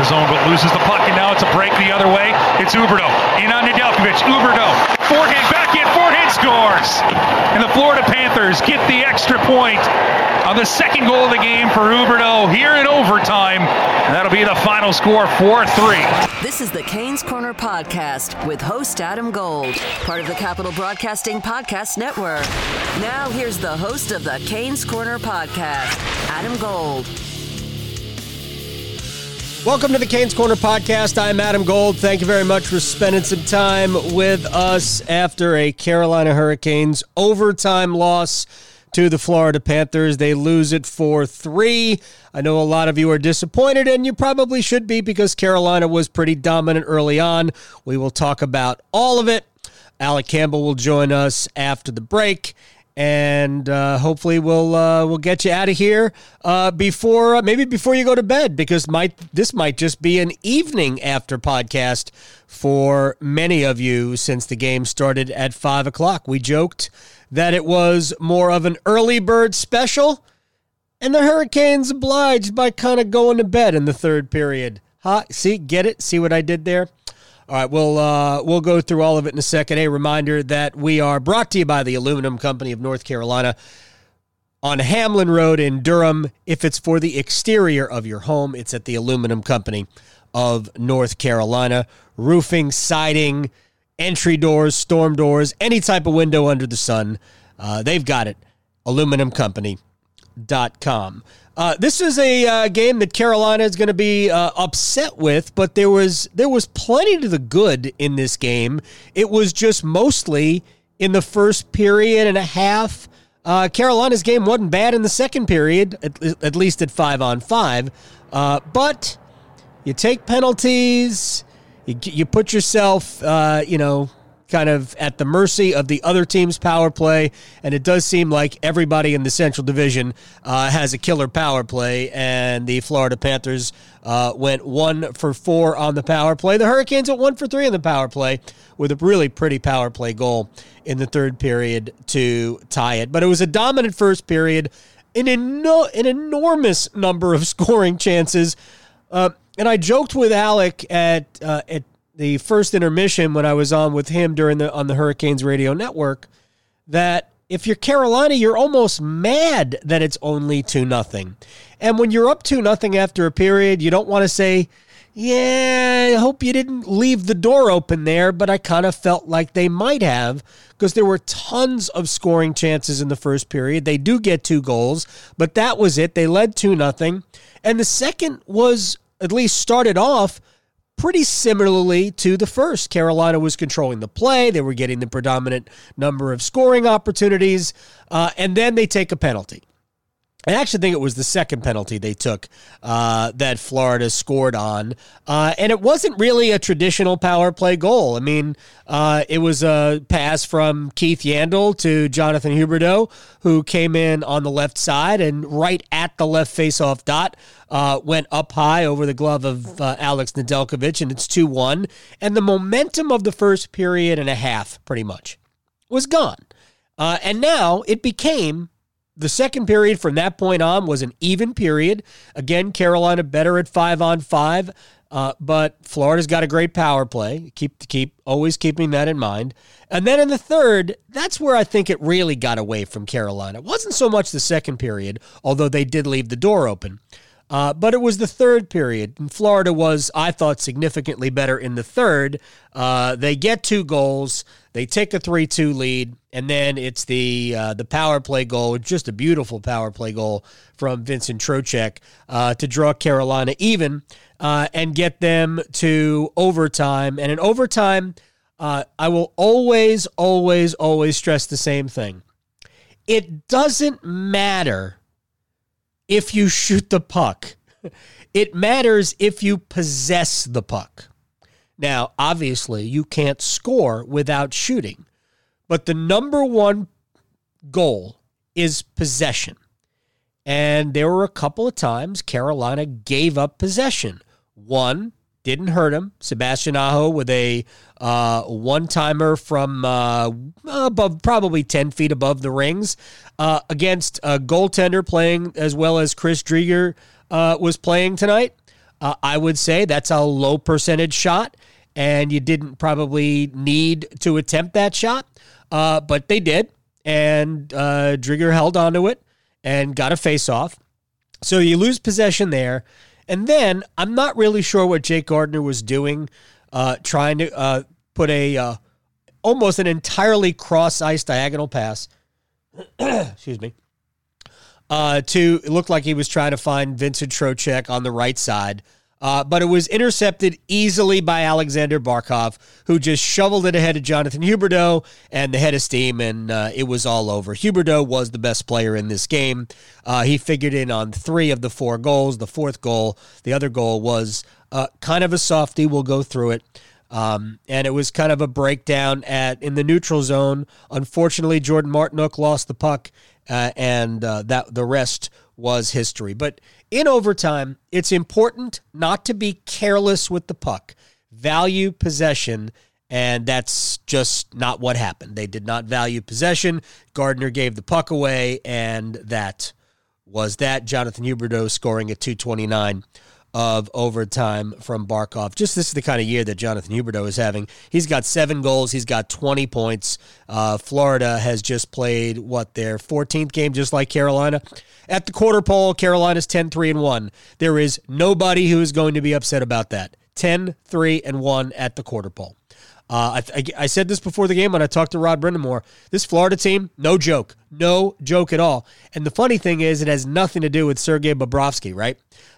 The zone, but loses the puck, and now it's a break the other way. It's Huberdeau in on Nedeljkovic. Huberdeau forehand, back in, forehand scores, and the Florida Panthers get the extra point on the second goal of the game for Huberdeau here in overtime. And that'll be the final score 4 3. This is the Canes Corner Podcast with host Adam Gold, part of the Capital Broadcasting Podcast Network. Now, here's the host of the Canes Corner Podcast, Adam Gold. Welcome to the Canes Corner podcast. I'm Adam Gold. Thank you very much for spending some time with us after a Carolina Hurricanes overtime loss to the Florida Panthers. They lose it for three. I know a lot of you are disappointed, and you probably should be because Carolina was pretty dominant early on. We will talk about all of it. Alec Campbell will join us after the break and uh, hopefully we'll uh, we'll get you out of here uh, before uh, maybe before you go to bed because might this might just be an evening after podcast for many of you since the game started at five o'clock. We joked that it was more of an early bird special, and the Hurricanes obliged by kind of going to bed in the third period. Huh? See, get it? See what I did there? All right, we'll uh, we'll go through all of it in a second. A reminder that we are brought to you by the Aluminum Company of North Carolina on Hamlin Road in Durham. If it's for the exterior of your home, it's at the Aluminum Company of North Carolina. Roofing, siding, entry doors, storm doors, any type of window under the sun, uh, they've got it. AluminumCompany.com. Uh, this is a uh, game that Carolina is going to be uh, upset with, but there was there was plenty to the good in this game. It was just mostly in the first period and a half. Uh, Carolina's game wasn't bad in the second period, at, at least at five on five. Uh, but you take penalties, you, you put yourself, uh, you know, kind of at the mercy of the other team's power play. And it does seem like everybody in the Central Division uh, has a killer power play. And the Florida Panthers uh, went one for four on the power play. The Hurricanes went one for three on the power play with a really pretty power play goal in the third period to tie it. But it was a dominant first period, an, eno- an enormous number of scoring chances. Uh, and I joked with Alec at uh, at the first intermission when I was on with him during the on the Hurricanes radio network that if you're Carolina, you're almost mad that it's only 2 nothing. And when you're up 2 nothing after a period, you don't want to say, "Yeah, I hope you didn't leave the door open there," but I kind of felt like they might have because there were tons of scoring chances in the first period. They do get two goals, but that was it. They led 2 nothing. And the second was at least started off pretty similarly to the first. Carolina was controlling the play, they were getting the predominant number of scoring opportunities, uh, and then they take a penalty. I actually think it was the second penalty they took uh, that Florida scored on. Uh, and it wasn't really a traditional power play goal. I mean, uh, it was a pass from Keith Yandle to Jonathan Huberdeau, who came in on the left side and right at the left faceoff dot. Uh, went up high over the glove of uh, Alex Nedeljkovic, and it's 2 1. And the momentum of the first period and a half, pretty much, was gone. Uh, and now it became the second period from that point on was an even period. Again, Carolina better at five on five, uh, but Florida's got a great power play. Keep keep always keeping that in mind. And then in the third, that's where I think it really got away from Carolina. It wasn't so much the second period, although they did leave the door open. Uh, but it was the third period, and Florida was, I thought, significantly better in the third. Uh, they get two goals, they take a three-two lead, and then it's the uh, the power play goal, just a beautiful power play goal from Vincent Trocheck uh, to draw Carolina even uh, and get them to overtime. And in overtime, uh, I will always, always, always stress the same thing: it doesn't matter if you shoot the puck. it matters if you possess the puck. Now, obviously, you can't score without shooting, but the number one goal is possession. And there were a couple of times Carolina gave up possession. One didn't hurt him. Sebastian Aho with a uh, one timer from uh, above, probably 10 feet above the rings uh, against a goaltender playing as well as Chris Driedger uh, was playing tonight. Uh, I would say that's a low percentage shot, and you didn't probably need to attempt that shot, uh, but they did. And uh, Driedger held onto it and got a face off. So you lose possession there. And then I'm not really sure what Jake Gardiner was doing, uh, trying to uh, put a uh, almost an entirely cross ice diagonal pass. excuse me. Uh, to it looked like he was trying to find Vincent Trocheck on the right side. Uh, but it was intercepted easily by Alexander Barkov, who just shoveled it ahead of Jonathan Huberdeau and the head of steam, and uh, it was all over. Huberdeau was the best player in this game. Uh, he figured in on three of the four goals. The fourth goal, the other goal, was uh, kind of a softie. We'll go through it. Um, and it was kind of a breakdown at in the neutral zone. Unfortunately, Jordan Martinook lost the puck, uh, and uh, that the rest was history. But in overtime, it's important not to be careless with the puck. Value possession, and that's just not what happened. They did not value possession. Gardiner gave the puck away, and that was that. Jonathan Huberdeau scoring at 229 of overtime from Barkov. Just this is the kind of year that Jonathan Huberdeau is having. He's got seven goals. He's got 20 points. Uh, Florida has just played, what, their 14th game, just like Carolina. At the quarter pole, Carolina's 10 3 and 1. There is nobody who is going to be upset about that. 10 3 and 1 at the quarter pole. Uh, I, I, said this before the game when I talked to Rod Brind'Amour. This Florida team, no joke. No joke at all. And the funny thing is, it has nothing to do with Sergei Bobrovsky, right?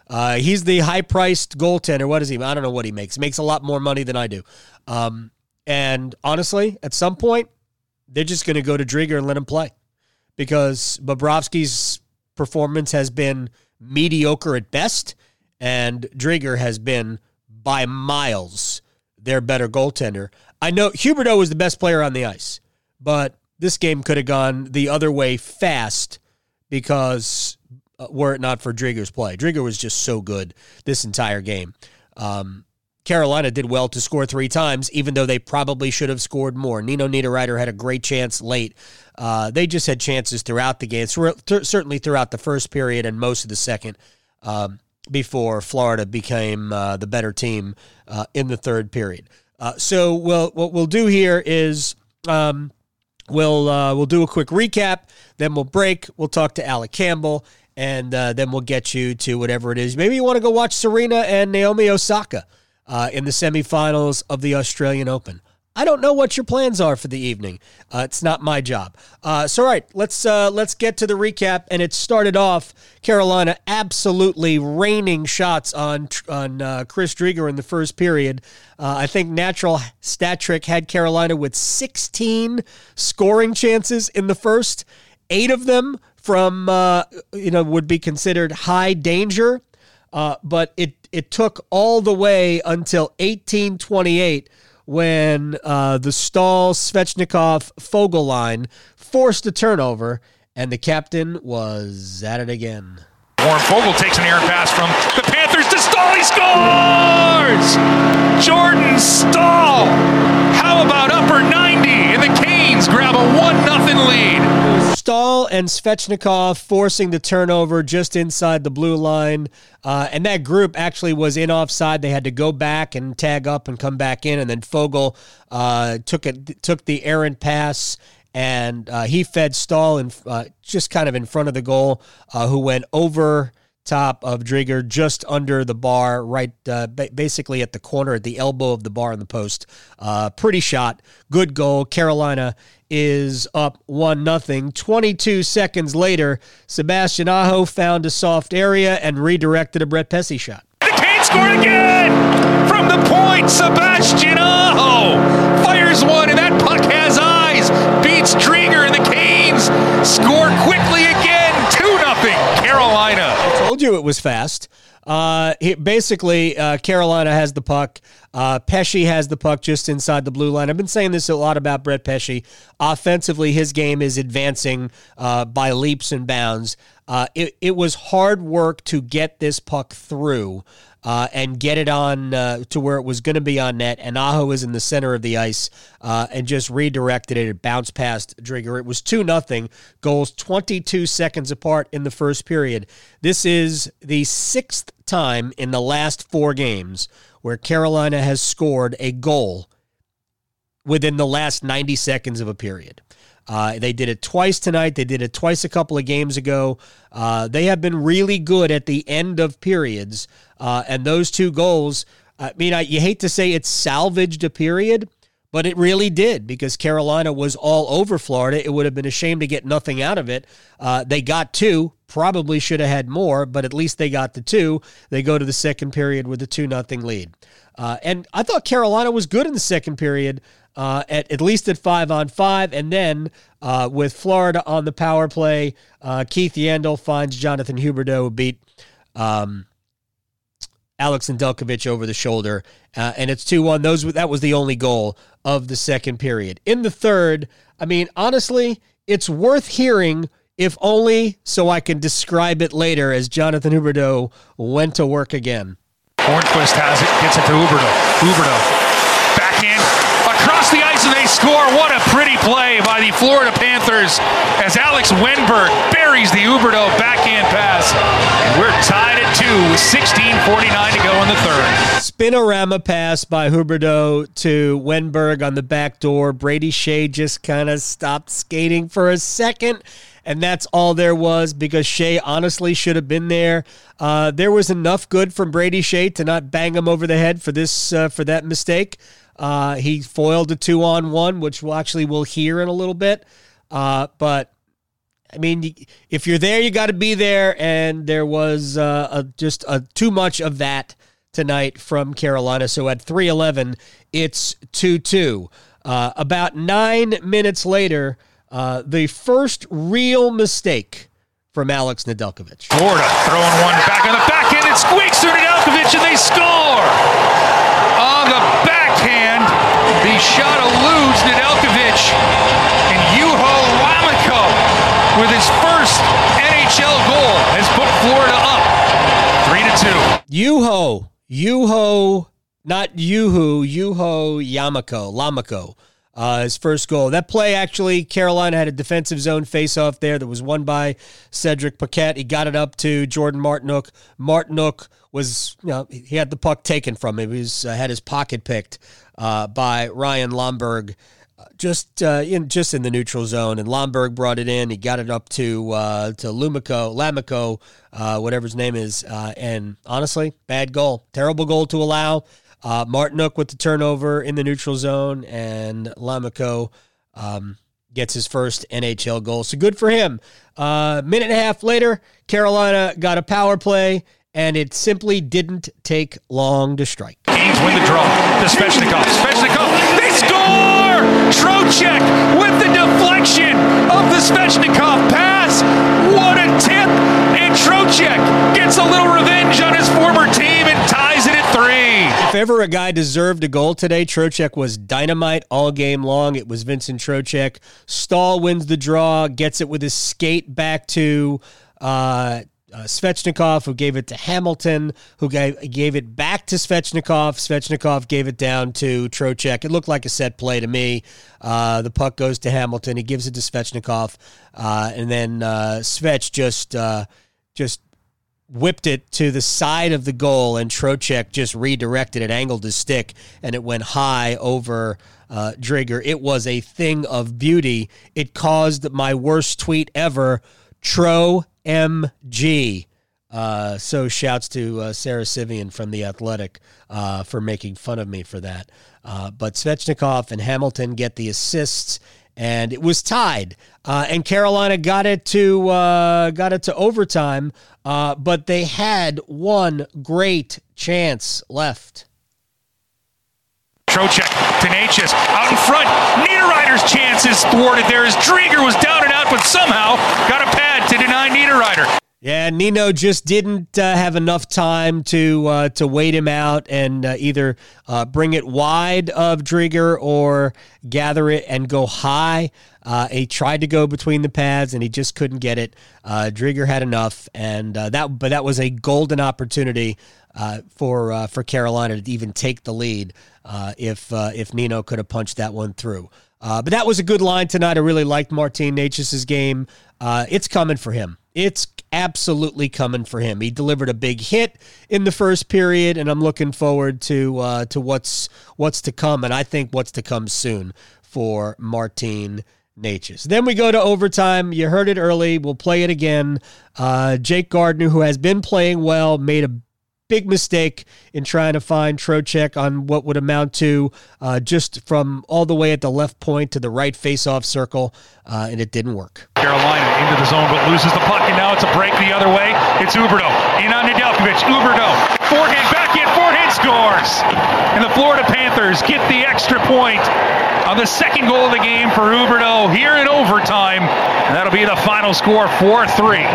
Uh, he's the high priced goaltender. What is he? I don't know what he makes. He makes a lot more money than I do. Um, and honestly, at some point, they're just going to go to Driedger and let him play because Bobrovsky's performance has been mediocre at best, and Driedger has been by miles their better goaltender. I know Huberdeau was the best player on the ice, but this game could have gone the other way fast because uh, were it not for Driedger's play. Driedger was just so good this entire game. Um, Carolina did well to score three times, even though they probably should have scored more. Nino Niederreiter had a great chance late. Uh, they just had chances throughout the game, certainly throughout the first period and most of the second, um, before Florida became uh, the better team uh, in the third period. Uh, so, we'll, what we'll do here is um, we'll uh, we'll do a quick recap, then we'll break. We'll talk to Alec Campbell, and uh, then we'll get you to whatever it is. Maybe you want to go watch Serena and Naomi Osaka in the semifinals of the Australian Open. I don't know what your plans are for the evening. Uh, it's not my job. Uh, so, all right, let's uh, let's get to the recap. And it started off Carolina absolutely raining shots on on uh, Chris Driedger in the first period. Uh, I think Natural Stat Trick had Carolina with 16 scoring chances in the first. Eight of them from uh, you know would be considered high danger, but it it took all the way until 1828 when uh, the Staal-Svechnikov-Foegele line forced a turnover, and the captain was at it again. Warren Foegele takes an errant pass from the Panthers to Staal. He scores! Jordan Staal. How about upper 90? And the Canes grab a 1 0 lead. Staal and Svechnikov forcing the turnover just inside the blue line. Uh, and that group actually was in offside. They had to go back and tag up and come back in. And then Foegele uh, took it, took the errant pass and uh, he fed Staal and uh, just kind of in front of the goal, uh, who went over top of Driedger, just under the bar, right, uh, basically at the corner, at the elbow of the bar in the post. Uh, pretty shot, good goal. Carolina is up one nothing. Twenty two seconds later, Sebastian Aho found a soft area and redirected a Brett Pesce shot. The Canes scored again from the point. Sebastian Aho fires one, and that puck has eyes. Beats Driedger, and the it was fast. Uh, he, basically, uh, Carolina has the puck. Uh, Pesce has the puck just inside the blue line. I've been saying this a lot about Brett Pesce. Offensively, his game is advancing uh, by leaps and bounds. Uh, it, it was hard work to get this puck through uh, and get it on uh, to where it was going to be on net. And Aho was in the center of the ice uh, and just redirected it. It bounced past Driedger. It was 2 nothing. Goals 22 seconds apart in the first period. This is the sixth time in the last four games where Carolina has scored a goal within the last 90 seconds of a period. Uh, they did it twice tonight. They did it twice a couple of games ago. Uh, they have been really good at the end of periods. Uh, and those two goals, I mean, I, you hate to say it salvaged a period, but it really did because Carolina was all over Florida. It would have been a shame to get nothing out of it. Uh, they got two, probably should have had more, but at least they got the two. They go to the second period with a 2 nothing lead. Uh, and I thought Carolina was good in the second period uh, at, at least at five on five. And then uh, with Florida on the power play, uh, Keith Yandle finds Jonathan Huberdeau, beat um, Alex Nedeljkovic over the shoulder. Uh, and it's 2 1. Those That was the only goal of the second period. In the third, I mean, honestly, it's worth hearing if only so I can describe it later as Jonathan Huberdeau went to work again. Hornqvist has it, gets it to Huberdeau. Huberdeau, the ice and they score. What a pretty play by the Florida Panthers as Alex Wennberg buries the Huberdeau backhand pass. And we're tied at two with 16.49 to go in the third. Spinorama pass by Huberdeau to Wennberg on the back door. Brady Skjei just kind of stopped skating for a second and that's all there was because Skjei honestly should have been there. Uh, there was enough good from Brady Skjei to not bang him over the head for this uh, for that mistake. Uh, he foiled a two on one, which we'll actually we'll hear in a little bit. Uh, but I mean, if you're there, you got to be there, and there was uh, a, just a, too much of that tonight from Carolina. So at 3:11, it's two two. Uh, about nine minutes later, uh, the first real mistake from Alex Nedeljkovic. Florida throwing one back on the back end. It squeaks through Nedeljkovic, and they score on the backhand. The shot eludes Nedeljkovic. And Juho Lammikko, with his first NHL goal, has put Florida up 3 to 2. Juho. Juho, not Yuhu, Juho Yamako, Lammikko. Uh, his first goal. That play, actually, Carolina had a defensive zone face-off there that was won by Cedric Paquette. He got it up to Jordan Martinook. Martinook was, you know, he had the puck taken from him. He was, uh, had his pocket picked uh, by Ryan Lomberg uh, just uh, in just in the neutral zone, and Lomberg brought it in. He got it up to uh, to Lumico, Lamico, uh, whatever his name is. Uh, and honestly, bad goal, terrible goal to allow. Uh, Martinook with the turnover in the neutral zone, and Lamico um, gets his first NHL goal. So good for him. Uh, minute and a half later, Carolina got a power play, and it simply didn't take long to strike. Kings win the draw to. Svechnikov, they score! Trocheck ever a guy deserved a goal today, Trocheck was dynamite all game long. It was Vincent Trocheck. Staal wins the draw, gets it with his skate back to uh, uh, Svechnikov, who gave it to Hamilton, who gave, gave it back to Svechnikov. Svechnikov gave it down to Trocheck. It looked like a set play to me. Uh, the puck goes to Hamilton. He gives it to Svechnikov, uh, and then uh, Svech just uh, just whipped it to the side of the goal, and Trocheck just redirected it, angled his stick, and it went high over uh, Driedger. It was a thing of beauty. It caused my worst tweet ever. Tro MG. Uh, so shouts to uh, Sara Civian from The Athletic uh, for making fun of me for that. Uh, but Svechnikov and Hamilton get the assists, and it was tied. Uh, and Carolina got it to uh, got it to overtime, but they had one great chance left. Trocheck, tenacious, out in front. Niederreiter's chance is thwarted there as Driedger was down and out, but somehow got a pad to deny Niederreiter. Yeah, Nino just didn't uh, have enough time to uh, to wait him out and uh, either uh, bring it wide of Driedger or gather it and go high. Uh, he tried to go between the pads and he just couldn't get it. Uh, Driedger had enough, and that but that was a golden opportunity for for Carolina to even take the lead if if Nino could have punched that one through. but that was a good line tonight. I really liked Martin Necas's game. it's coming for him. It's absolutely coming for him. He delivered a big hit in the first period, and I'm looking forward to uh, to what's what's to come, and I think what's to come soon for Martin Necas. Then we go to overtime. You heard it early. We'll play it again. Uh, Jake Gardiner, who has been playing well, made a big mistake in trying to find Trocheck on what would amount to uh, just from all the way at the left point to the right face-off circle, uh, and it didn't work. Carolina into the zone, but loses the puck, and now it's a break the other way. It's Huberdeau in on Nedeljkovic. Huberdeau forehand back in, forehand scores, and the Florida Panthers get the extra point on the second goal of the game for Huberdeau here in overtime, and that'll be the final score, four three.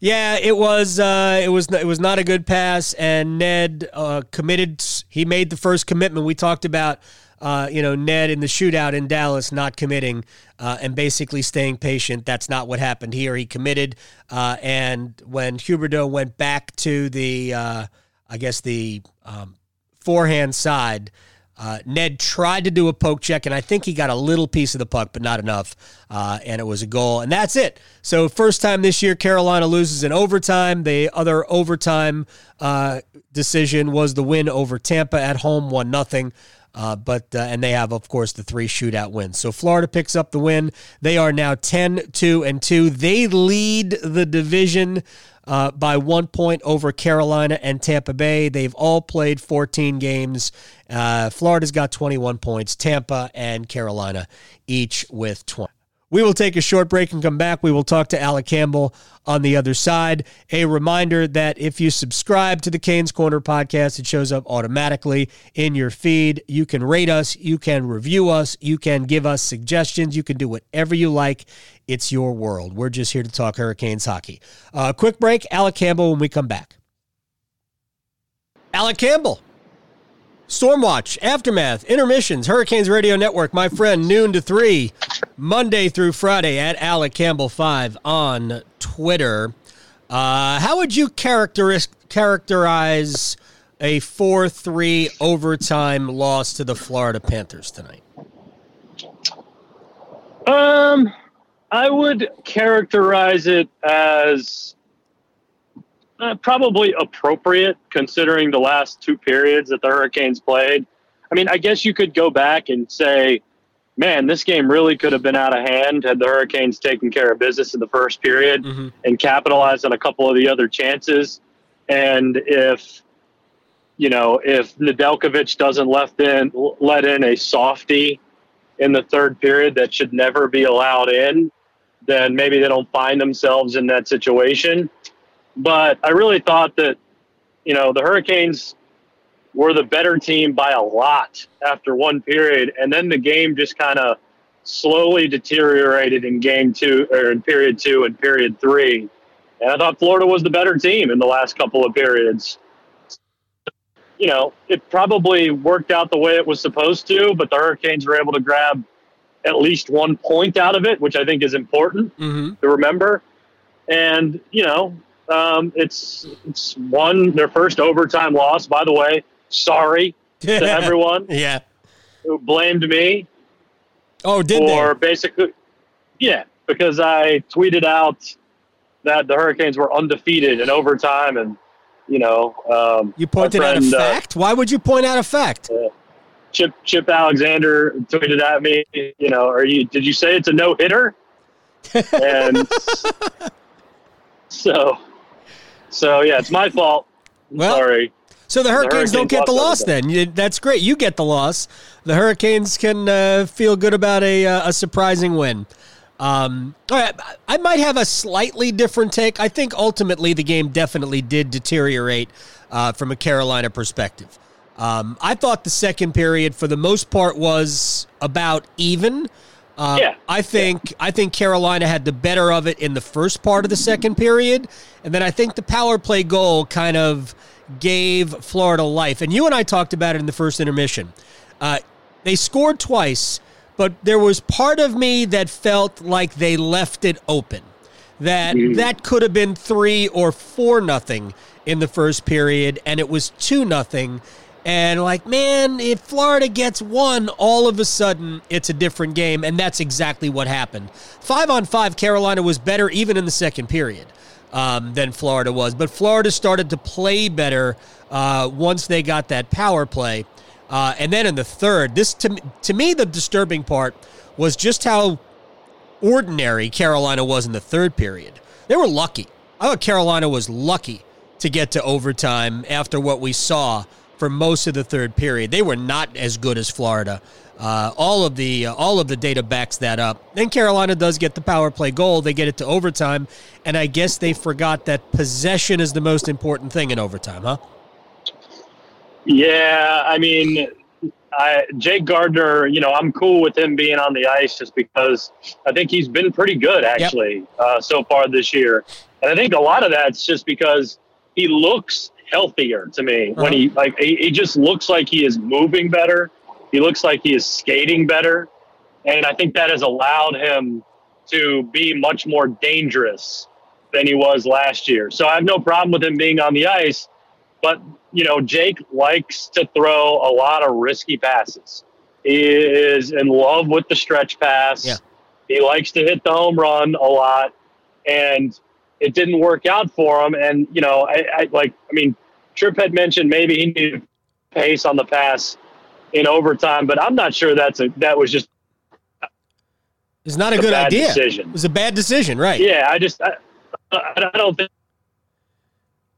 Yeah, it was. Uh, it was. It was not a good pass, and Ned uh, committed. He made the first commitment. We talked about, uh, you know, Ned in the shootout in Dallas not committing uh, and basically staying patient. That's not what happened here. He committed, uh, and when Huberdeau went back to the, uh, I guess the um, forehand side. Uh, Ned tried to do a poke check, and I think he got a little piece of the puck, but not enough. Uh, and it was a goal, and that's it. So, first time this year, Carolina loses in overtime. The other overtime uh, decision was the win over Tampa at home, one nothing. Uh, but uh, and they have of course the three shootout wins. So Florida picks up the win. They are now 10 2 and 2. They lead the division uh, by one point over Carolina and Tampa Bay. They've all played 14 games. Uh, Florida's got 21 points. Tampa and Carolina each with 20. We will take a short break and come back. We will talk to Alec Campbell on the other side. A reminder that if you subscribe to the Canes Corner podcast, it shows up automatically in your feed. You can rate us, you can review us, you can give us suggestions, you can do whatever you like. It's your world. We're just here to talk Hurricanes hockey. Uh, quick break. Alec Campbell when we come back. Alec Campbell. Stormwatch, Aftermath, Intermissions, Hurricanes Radio Network, my friend, noon to 3, Monday through Friday at Alec Campbell 5 on Twitter. Uh, how would you characterize, characterize a 4 3 overtime loss to the Florida Panthers tonight? Um, I would characterize it as uh, probably appropriate considering the last two periods that the Hurricanes played. I mean, I guess you could go back and say, man, this game really could have been out of hand had the Hurricanes taken care of business in the first period mm-hmm. and capitalized on a couple of the other chances. And if, you know, if Nedeljkovic doesn't left in, let in a softy in the third period that should never be allowed in, then maybe they don't find themselves in that situation. But I really thought that, you know, the Hurricanes were the better team by a lot after one period. And then the game just kind of slowly deteriorated in game two or in period two and period three. And I thought Florida was the better team in the last couple of periods. You know, it probably worked out the way it was supposed to, but the Hurricanes were able to grab at least one point out of it, which I think is important mm-hmm. to remember. And, you know, um, it's it's one their first overtime loss. By the way, sorry to everyone. yeah, who blamed me. Oh, did or they? basically, yeah, because I tweeted out that the Hurricanes were undefeated in overtime, and you know, um, you pointed friend, out a uh, fact. Uh, Why would you point out a fact? Uh, Chip Chip Alexander tweeted at me. You know, are you? Did you say it's a no hitter? and so so yeah, it's my fault. Well, sorry. So the Hurricanes, the Hurricanes don't get the loss then. That's great. You get the loss. The Hurricanes can uh, feel good about a, uh, a surprising win. Um, all right, I might have a slightly different take. I think ultimately the game definitely did deteriorate uh, from a Carolina perspective. Um, I thought the second period, for the most part, was about even. Uh, Yeah. I think I think Carolina had the better of it in the first part of the second period, and then I think the power play goal kind of gave Florida life. And you and I talked about it in the first intermission. Uh, they scored twice, but there was part of me that felt like they left it open. That that could have been three or four nothing in the first period, and it was two nothing. And like, man, if Florida gets one, all of a sudden it's a different game, and that's exactly what happened. Five on five, Carolina was better even in the second period um, than Florida was, but Florida started to play better uh, once they got that power play. Uh, and then in the third, this to to me the disturbing part was just how ordinary Carolina was in the third period. They were lucky. I thought Carolina was lucky to get to overtime after what we saw for most of the third period. They were not as good as Florida. Uh, all of the uh, all of the data backs that up. Then Carolina does get the power play goal. They get it to overtime, and I guess they forgot that possession is the most important thing in overtime, huh? Yeah, I mean, I, Jake Gardiner, you know, I'm cool with him being on the ice just because I think he's been pretty good actually uh, so far this year, and I think a lot of that's just because he looks healthier to me when uh-huh. he like he, he just looks like he is moving better. He looks like he is skating better, and I think that has allowed him to be much more dangerous than he was last year. So I have no problem with him being on the ice. But, you know, Jake likes to throw a lot of risky passes. He is in love with the stretch pass. Yeah. He likes to hit the home run a lot. And it didn't work out for him. And, you know, I, I like, I mean, Tripp had mentioned maybe he needed pace on the pass in overtime, but I'm not sure that's a, that was just, It's not a a good idea. decision. It was a bad decision, right? yeah, I just, I, I don't think,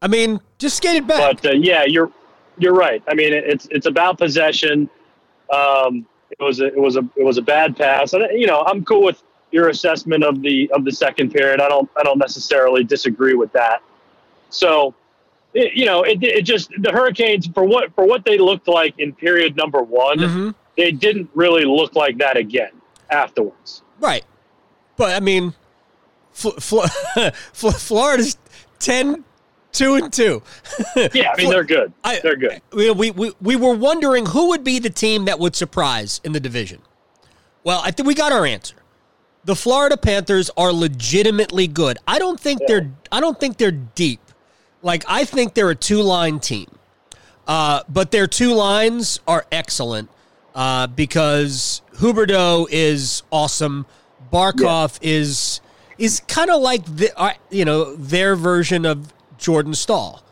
I mean, just skate it back. but uh, yeah, you're, you're right. I mean, it's, it's about possession. Um, it was a, it was a, it was a bad pass. And, you know, I'm cool with your assessment of the, of the second period. I don't, I don't necessarily disagree with that. So, it, you know, it, it just, the Hurricanes for what, for what they looked like in period number one, Mhm. they didn't really look like that again afterwards. Right. But I mean, Fl- Fl- Fl- Florida's 10 2 and 2. Yeah. I mean, they're good. They're good. we, we, we, we were wondering who would be the team that would surprise in the division. Well, I think we got our answer. The Florida Panthers are legitimately good. I don't think they're I don't think they're deep. Like I think they're a two-line team. Uh, but their two lines are excellent uh, because Huberdeau is awesome. Barkov is is kind of like the uh, you know their version of Jordan Staal.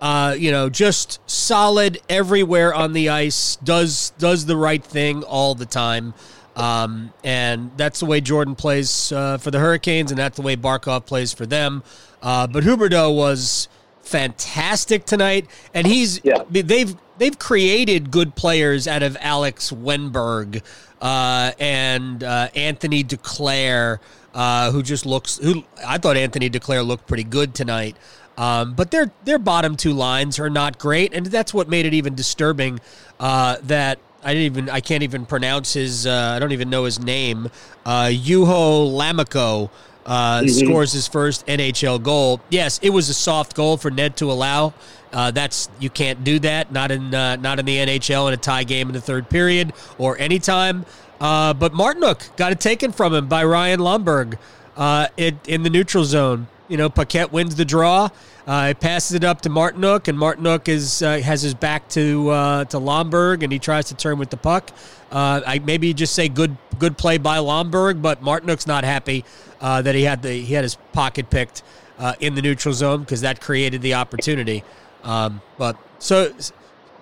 Uh, you know, just solid everywhere on the ice. Does does the right thing all the time, um, and that's the way Jordan plays uh, for the Hurricanes, and that's the way Barkov plays for them. Uh, but Huberdeau was fantastic tonight, and he's Yeah. they've they've created good players out of Alex Wennberg uh, and uh, Anthony Duclair, uh, who just looks. Who I thought Anthony Duclair looked pretty good tonight. Um, but their their bottom two lines are not great, and that's what made it even disturbing. Uh, that I didn't even I can't even pronounce his uh, I don't even know his name. Uh, Yuho Lamico uh, scores his first NHL goal. Yes, it was a soft goal for Ned to allow. Uh, that's you can't do that. Not in uh, not in the NHL in a tie game in the third period or anytime. Uh, but Martinook got it taken from him by Ryan Lomberg uh, it, in the neutral zone. You know, Paquette wins the draw. Uh, he passes it up to Martinook, and Martinook is uh, has his back to uh, to Lomberg, and he tries to turn with the puck. Uh, I maybe just say good good play by Lomberg, but Martinook's not happy uh, that he had the he had his pocket picked uh, in the neutral zone because that created the opportunity. Um, but so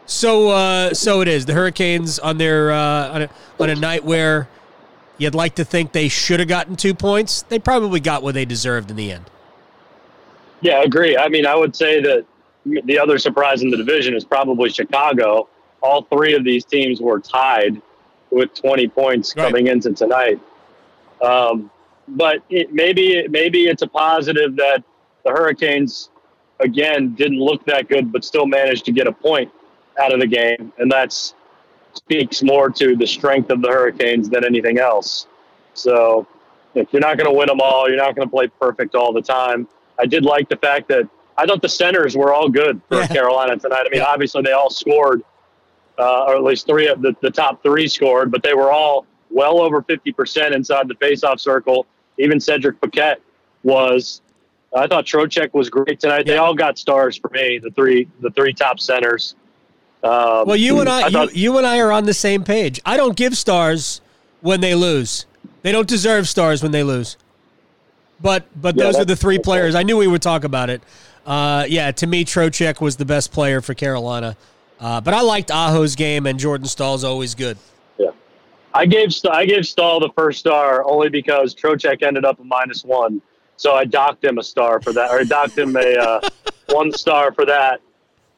so so it is. The Hurricanes on their on a on a night where you'd like to think they should have gotten two points, they probably got what they deserved in the end. Yeah, I agree. I mean, I would say that the other surprise in the division is probably Chicago. All three of these teams were tied with 20 points Right. coming into tonight. Um, but it, maybe maybe it's a positive that the Hurricanes again didn't look that good, but still managed to get a point out of the game, and that speaks more to the strength of the Hurricanes than anything else. So if you're not going to win them all, you're not going to play perfect all the time. I did like the fact that I thought the centers were all good for Yeah. Carolina tonight. I mean, Yeah. obviously they all scored, uh, or at least three of the, the top three scored, but they were all well over 50% inside the faceoff circle. Even Cedric Paquette was. I thought Trocheck was great tonight. They all got stars for me. The three, the three top centers. Um, Well, you and I, you, thought- you and I are on the same page. I don't give stars when they lose. They don't deserve stars when they lose. But but Yeah, those are the three players. I knew we would talk about it. Uh, yeah, to me, Trocheck was the best player for Carolina. Uh, but I liked Aho's game, and Jordan Staal's always good. Yeah, I gave St- I gave Staal the first star only because Trocheck ended up a minus one, so I docked him a star for that, or I docked him a uh, one star for that.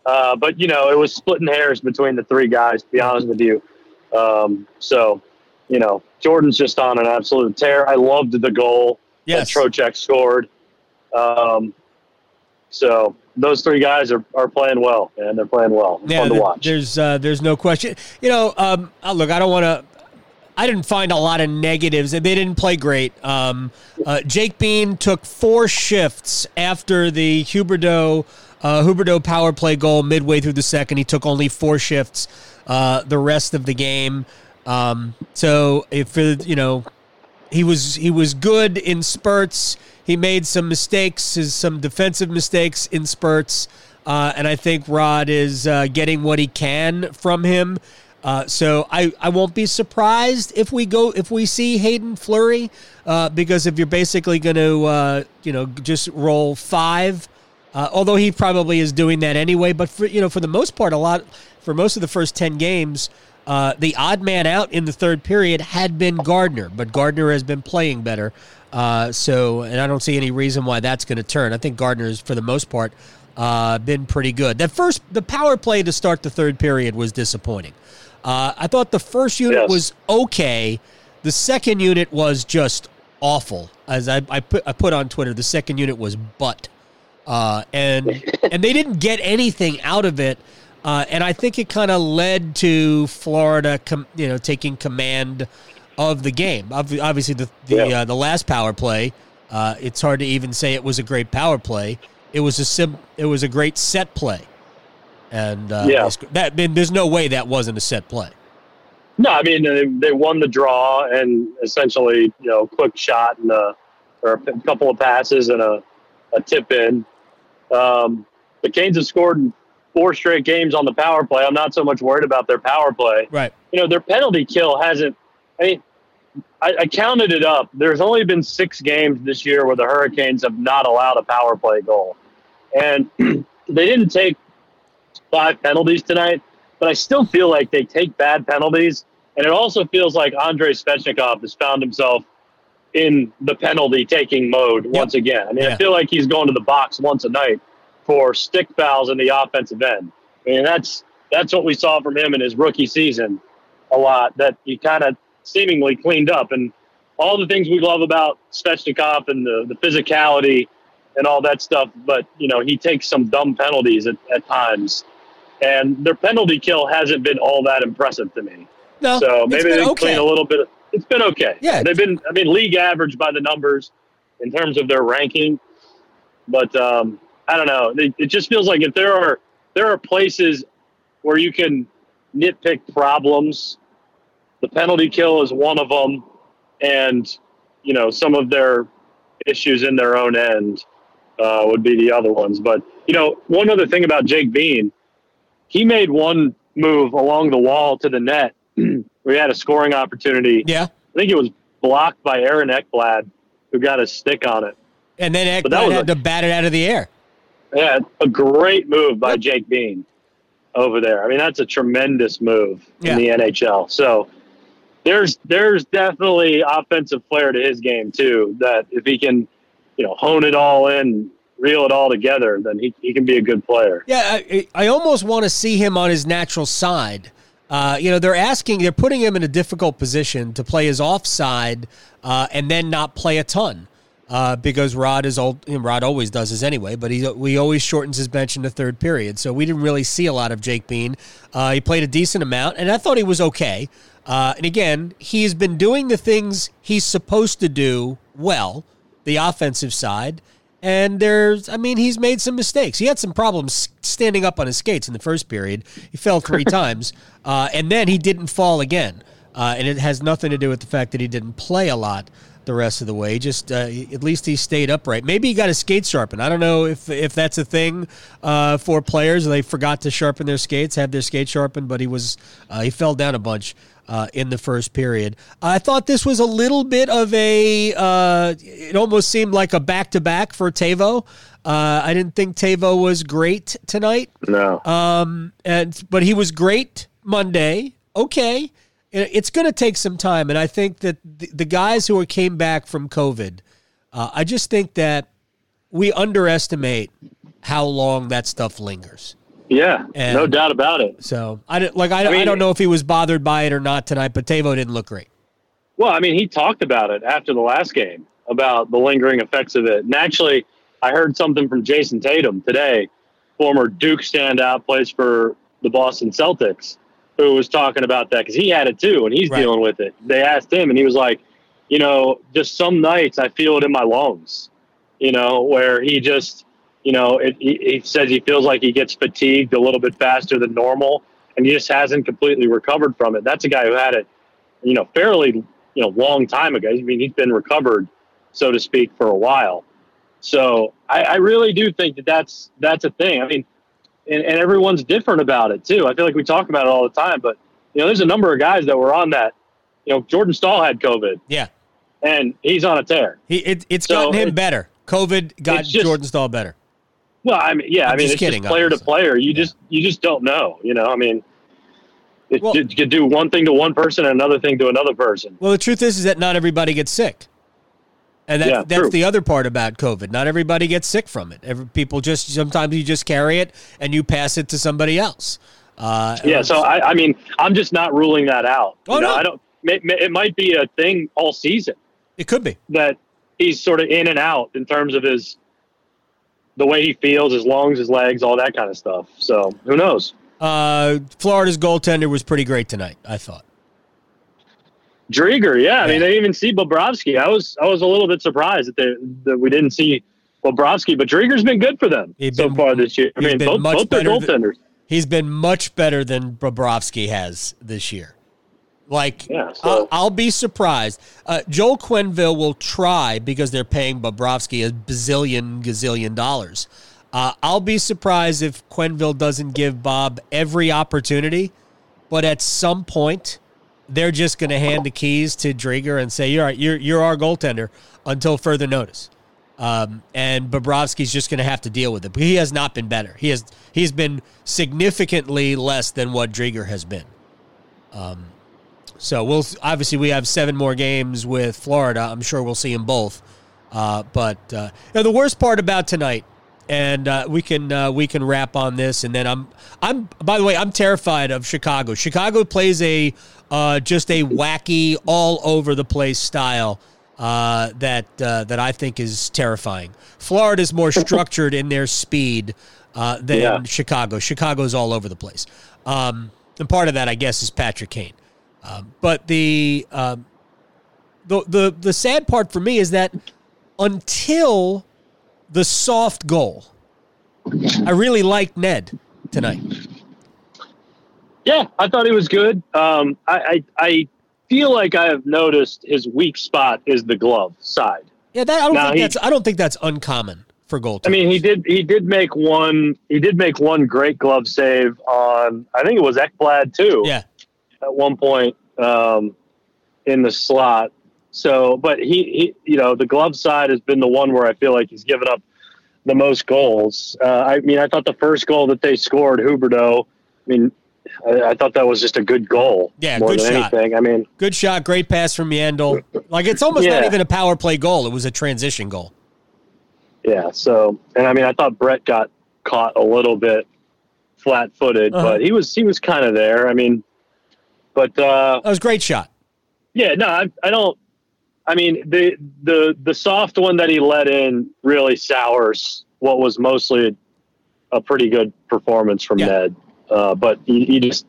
Uh, but you know, it was splitting hairs between the three guys. To be honest with you, um, so you know, Jordan's just on an absolute tear. I loved the goal Yes. that Trocheck scored. Um, so those three guys are, are playing well, and they're playing well. It's fun to watch. There's uh, there's no question. You know, um, uh, look, I don't want to. I didn't find a lot of negatives. They didn't play great. Um, uh, Jake Bean took four shifts after the Huberdeau uh, Huberdeau power play goal midway through the second. He took only four shifts uh, the rest of the game. Um, so if you know he was he was good in spurts. He made some mistakes, his, some defensive mistakes in spurts, uh, and I think Rod is uh, getting what he can from him. Uh, so I, I won't be surprised if we go if we see Haydn Fleury uh, because if you're basically going to uh, you know just roll five, uh, although he probably is doing that anyway. But for you know for the most part, a lot for most of the first ten games, uh, the odd man out in the third period had been Gardiner, but Gardiner has been playing better. Uh, so, and I don't see any reason why that's going to turn. I think Gardiner's, for the most part, uh, been pretty good. That first, the power play to start the third period was disappointing. Uh, I thought the first unit Yes. was okay. The second unit was just awful. As I, I put I put on Twitter, the second unit was butt, uh, and and they didn't get anything out of it. Uh, and I think it kind of led to Florida, com- you know, taking command of the game. Obviously, the the, Yeah. uh, the last power play, uh, it's hard to even say it was a great power play. It was a sim- it was a great set play, and uh, Yeah. that there's no way that wasn't a set play. No, I mean they, they won the draw and essentially, you know, quick shot and a, or a couple of passes and a, a tip in. Um, the Canes have scored four straight games on the power play. I'm not so much worried about their power play. Right. You know, their penalty kill hasn't. I mean, I, I counted it up. There's only been six games this year where the Hurricanes have not allowed a power play goal, and they didn't take five penalties tonight but I still feel like they take bad penalties. And it also feels like Andrei Svechnikov has found himself in the penalty taking mode once again. I mean, Yeah. I feel like he's going to the box once a night for stick fouls in the offensive end. I mean, that's that's what we saw from him in his rookie season a lot. That he kind of seemingly cleaned up and all the things we love about Svechnikov and the, the physicality and all that stuff. But you know, he takes some dumb penalties at, at times and their penalty kill hasn't been all that impressive to me. No, So maybe they okay. clean a little bit. Of, it's been okay. Yeah. they've been. I mean, league average by the numbers in terms of their ranking, but um, I don't know. It, it just feels like if there are there are places where you can nitpick problems, the penalty kill is one of them, and you know some of their issues in their own end uh, would be the other ones. But you know, one other thing about Jake Bean he made one move along the wall to the net where he had a scoring opportunity. Yeah, I think it was blocked by Aaron Ekblad, who got a stick on it. and then Ekblad had a- to bat it out of the air. Yeah, a great move by Jake Bean over there. I mean, that's a tremendous move Yeah. in the NHL. So there's there's definitely offensive flair to his game too. That if he can, you know, hone it all in, reel it all together, then he, he can be a good player. Yeah, I, I almost want to see him on his natural side. Uh, you know, they're asking, they're putting him in a difficult position to play his offside uh, and then not play a ton. Uh, because Rod is old. Rod always does this anyway, but he we always shortens his bench in the third period. So we didn't really see a lot of Jake Bean. Uh, he played a decent amount, and I thought he was okay. Uh, and again, he's been doing the things he's supposed to do well, the offensive side. And there's, I mean, he's made some mistakes. He had some problems standing up on his skates in the first period. He fell three times, uh, and then he didn't fall again. Uh, and it has nothing to do with the fact that he didn't play a lot the rest of the way. Just uh, at least he stayed upright. Maybe he got his skates sharpened. I don't know if if that's a thing uh, for players. They forgot to sharpen their skates, have their skates sharpened, but he was uh, he fell down a bunch. Uh, in the first period, I thought this was a little bit of a. Uh, it almost seemed like a back to back for Tavo. Uh, I didn't think Tavo was great tonight. No. Um, and but he was great Monday. Okay, it's going to take some time, and I think that the, guys who came back from COVID, uh, I just think that we underestimate how long that stuff lingers. Yeah, And- no doubt about it. So I didn't like I, I, mean- don't know if he was bothered by it or not tonight, but Tavo didn't look great. Well, I mean, he talked about it after the last game about the lingering effects of it. And actually, I heard something from Jayson Tatum today, former Duke standout, plays for the Boston Celtics, who was talking about that because he had it too and he's Right. dealing with it. They asked him, and he was like, you know, just some nights I feel it in my lungs, you know, where he just, you know, it, he, he says he feels like he gets fatigued a little bit faster than normal and he just hasn't completely recovered from it. That's a guy who had it, you know, fairly, you know, long time ago. I mean, he's been recovered, so to speak, for a while. So I, I really do think that that's that's a thing. I mean, and, and everyone's different about it too. I feel like we talk about it all the time, but you know, there's a number of guys that were on that. You know, Jordan Staal had COVID, Yeah, and he's on a tear. he it, it's So gotten him it- better. COVID got just- Jordan Staal better. Well, I mean, yeah, I'm I mean, it's kidding, just player to player. You Yeah. just you just don't know. You know, I mean, it, Well- you could do one thing to one person and another thing to another person. Well, the truth is, is that not everybody gets sick, and that, Yeah, that's the other part about COVID. Not everybody gets sick from it. Every, people just sometimes you just carry it and you pass it to somebody else. Uh, Yeah, so I, I mean, I'm just not ruling that out. Oh, you know, no. I don't. It, it might be a thing all season it could be. that he's sort of in and out in terms of his the way he feels, his lungs, his legs, all that kind of stuff. So who knows? Uh, Florida's goaltender was pretty great tonight. I thought. Driedger, yeah. I mean, Yeah. they even see Bobrovsky. I was I was a little bit surprised that they, that we didn't see Bobrovsky, but Driedger's been good for them He's so been- far this year. I he's mean, been both, much both their goaltenders. He's been much better than Bobrovsky has this year. Like, Yeah, so- I'll, I'll be surprised. Uh, Joel Quenneville will try because they're paying Bobrovsky a bazillion, gazillion dollars. Uh, I'll be surprised if Quenneville doesn't give Bob every opportunity, but at some point, they're just going to hand the keys to Driedger and say, "You're right, you're you're our goaltender until further notice." Um, and Bobrovsky's just going to have to deal with it. But he has not been better. He has he's been significantly less than what Driedger has been. Um, so we'll obviously we have seven more games with Florida. I'm sure we'll see them both. Uh, but uh, the worst part about tonight, and uh, we can uh, we can wrap on this, and then I'm I'm by the way I'm terrified of Chicago. Chicago plays a uh, just a wacky all over the place style uh, that uh, that I think is terrifying. Florida's more structured in their speed uh, than Yeah. Chicago. Chicago's all over the place, um, and part of that, I guess, is Patrick Kane. Um, but the, um, the the the sad part for me is that until the soft goal, I really liked Ned tonight. Yeah, I thought he was good. Um, I, I I feel like I have noticed his weak spot is the glove side. Yeah, that I don't No, think he- that's I don't think that's uncommon for goaltenders. I mean, he did he did make one he did make one great glove save on I think it was Ekblad too yeah, at one point um, in the slot. So, but he, he you know the glove side has been the one where I feel like he's given up the most goals. Uh, I mean, I thought the first goal that they scored, Huberdeau. I mean, I, I thought that was just a good goal. Yeah, more good than shot. anything. I mean, good shot, great pass from Yandle. Like it's almost not even a power play goal; it was a transition goal. Yeah. So, and I mean, I thought Brett got caught a little bit flat-footed, Uh-huh. but he was he was kind of there. I mean, but uh, That was a great shot. yeah, no, I, I don't. I mean, the the the soft one that he let in really sours what was mostly a pretty good performance from Yeah. Ned. Uh, but you, you just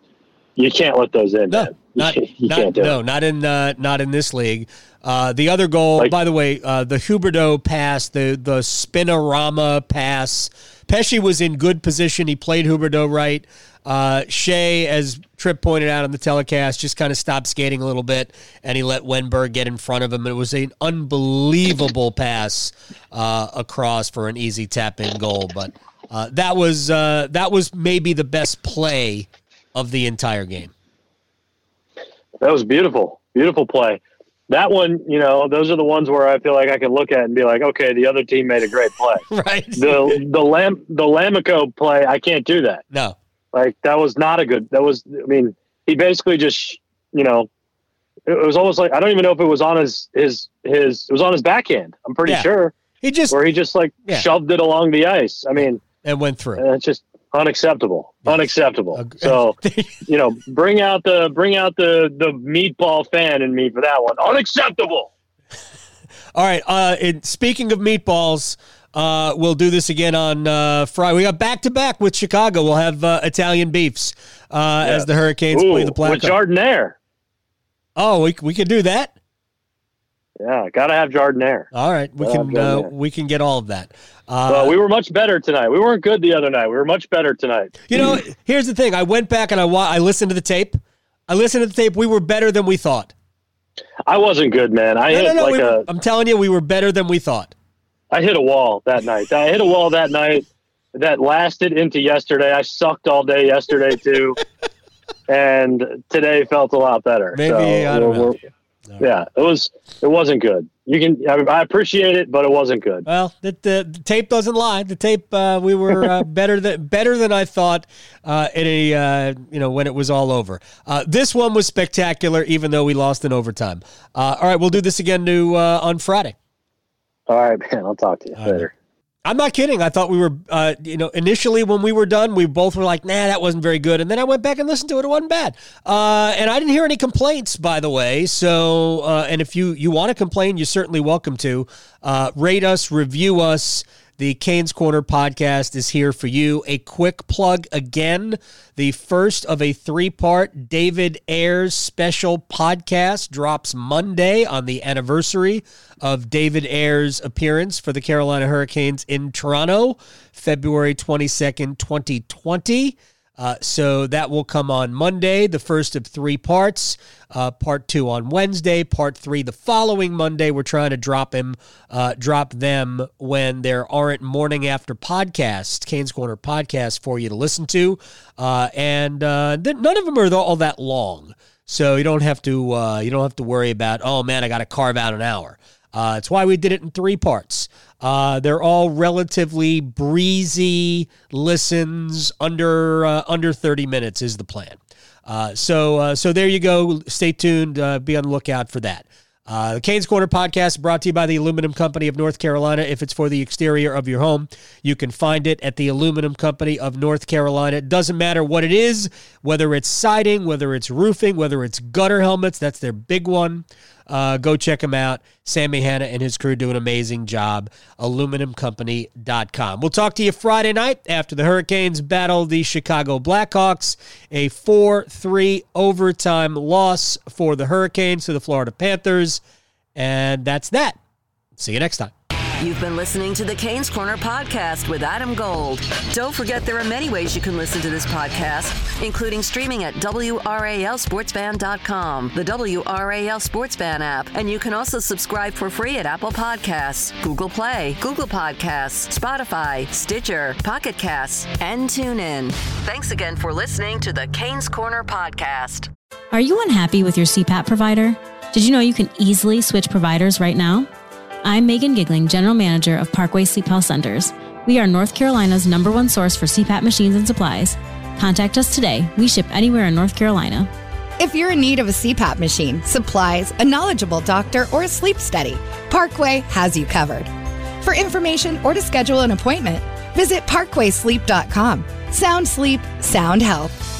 you can't let those in. No. Not, you, you not- no, it. not in uh, not in this league. Uh, the other goal, Like- by the way, uh, the Huberdeau pass, the the spinorama pass. Pesce was in good position. He played Huberdeau right. Uh, Shea, as Tripp pointed out on the telecast, just kind of stopped skating a little bit, and he let Wennberg get in front of him. It was an unbelievable pass uh, across for an easy tap in goal. But uh, that was uh, that was maybe the best play of the entire game. That was beautiful, beautiful play. That one, you know, those are the ones where I feel like I can look at and be like, okay, the other team made a great play. Right? the the Lam the Lamico play, I can't do that. no. Like that was not a good. That was. I mean, he basically just, you know, it, was almost like I don't even know if it was on his his his. It was on his backhand. I'm pretty Yeah. sure, He just where he just like Yeah. shoved it along the ice. I mean, and went through. uh, it's just unacceptable. Unacceptable. Ag- So you know, bring out the bring out the the meatball fan in me for that one. Unacceptable. All right. Uh, and speaking of meatballs, uh, we'll do this again on uh, Friday. We got back to back with Chicago. We'll have uh, Italian beefs uh, as the Hurricanes play Ooh, the with Blackhawks. giardiniera. oh, we we can do that. Yeah, gotta have giardiniera. All right, we Oh, can uh, we can get all of that. Uh, But we were much better tonight. We weren't good the other night. We were much better tonight. you know, here's the thing. I went back and I wa- I listened to the tape. I listened to the tape. We were better than we thought. I wasn't good, man. I No, hit no, no. like we a were- I'm telling you, we were better than we thought. I hit a wall that night. I hit a wall that night that lasted into yesterday. I sucked all day yesterday too, and today felt a lot better. Maybe, So I don't know. Yeah, it was. It wasn't good. You can. I, I appreciate it, but it wasn't good. Well, the, the, the tape doesn't lie. The tape, uh, we were uh, better than better than I thought. Uh, in a uh, you know when it was all over. Uh, this one was spectacular, even though we lost in overtime. Uh, all right, we'll do this again uh, on Friday. All right, man. I'll talk to you later. I'm not kidding. I thought we were, uh, you know, initially when we were done, we both were like, nah, that wasn't very good. And then I went back and listened to it. It wasn't bad. Uh, and I didn't hear any complaints, by the way. So, uh, and if you, you want to complain, you're certainly welcome to. Uh, rate us, review us. The Canes Corner podcast is here for you. A quick plug again the first of a three part David Ayres special podcast drops Monday on the anniversary of David Ayres' appearance for the Carolina Hurricanes in Toronto, February 22nd, 2020. Uh, so that will come on Monday, the first of three parts. Uh, part two on Wednesday, part three the following Monday. We're trying to drop him, uh, drop them when there aren't morning after podcasts, Canes Corner podcasts for you to listen to, uh, and uh, th- none of them are all that long, so you don't have to uh, you don't have to worry about oh man I got to carve out an hour. It's why we did it in three parts. Uh, they're all relatively breezy listens under uh, under 30 minutes is the plan. Uh, so uh, so there you go. Stay tuned. Uh, be on the lookout for that. Uh, the Canes Corner podcast brought to you by the Aluminum Company of North Carolina. If it's for the exterior of your home, you can find it at the Aluminum Company of North Carolina. It doesn't matter what it is, whether it's siding, whether it's roofing, whether it's gutter helmets. That's their big one. Go check them out. Sammy Hanna and his crew do an amazing job. AluminumCompany.com. We'll talk to you Friday night after the Hurricanes battle the Chicago Blackhawks. A 4 3 overtime loss for the Hurricanes to the Florida Panthers. And that's that. See you next time. You've been listening to the Canes Corner podcast with Adam Gold. Don't forget there are many ways you can listen to this podcast, including streaming at WRALSportsFan.com, the WRAL Sportsfan app, and you can also subscribe for free at Apple Podcasts, Google Play, Google Podcasts, Spotify, Stitcher, Pocket Casts, and TuneIn. Thanks again for listening to the Canes Corner podcast. Are you unhappy with your CPAP provider? Did you know you can easily switch providers right now? I'm Megan Gigling, General Manager of Parkway Sleep Health Centers. We are North Carolina's number one source for CPAP machines and supplies. Contact us today. We ship anywhere in North Carolina. If you're in need of a CPAP machine, supplies, a knowledgeable doctor, or a sleep study, Parkway has you covered. For information or to schedule an appointment, visit parkwaysleep.com. Sound sleep, sound health.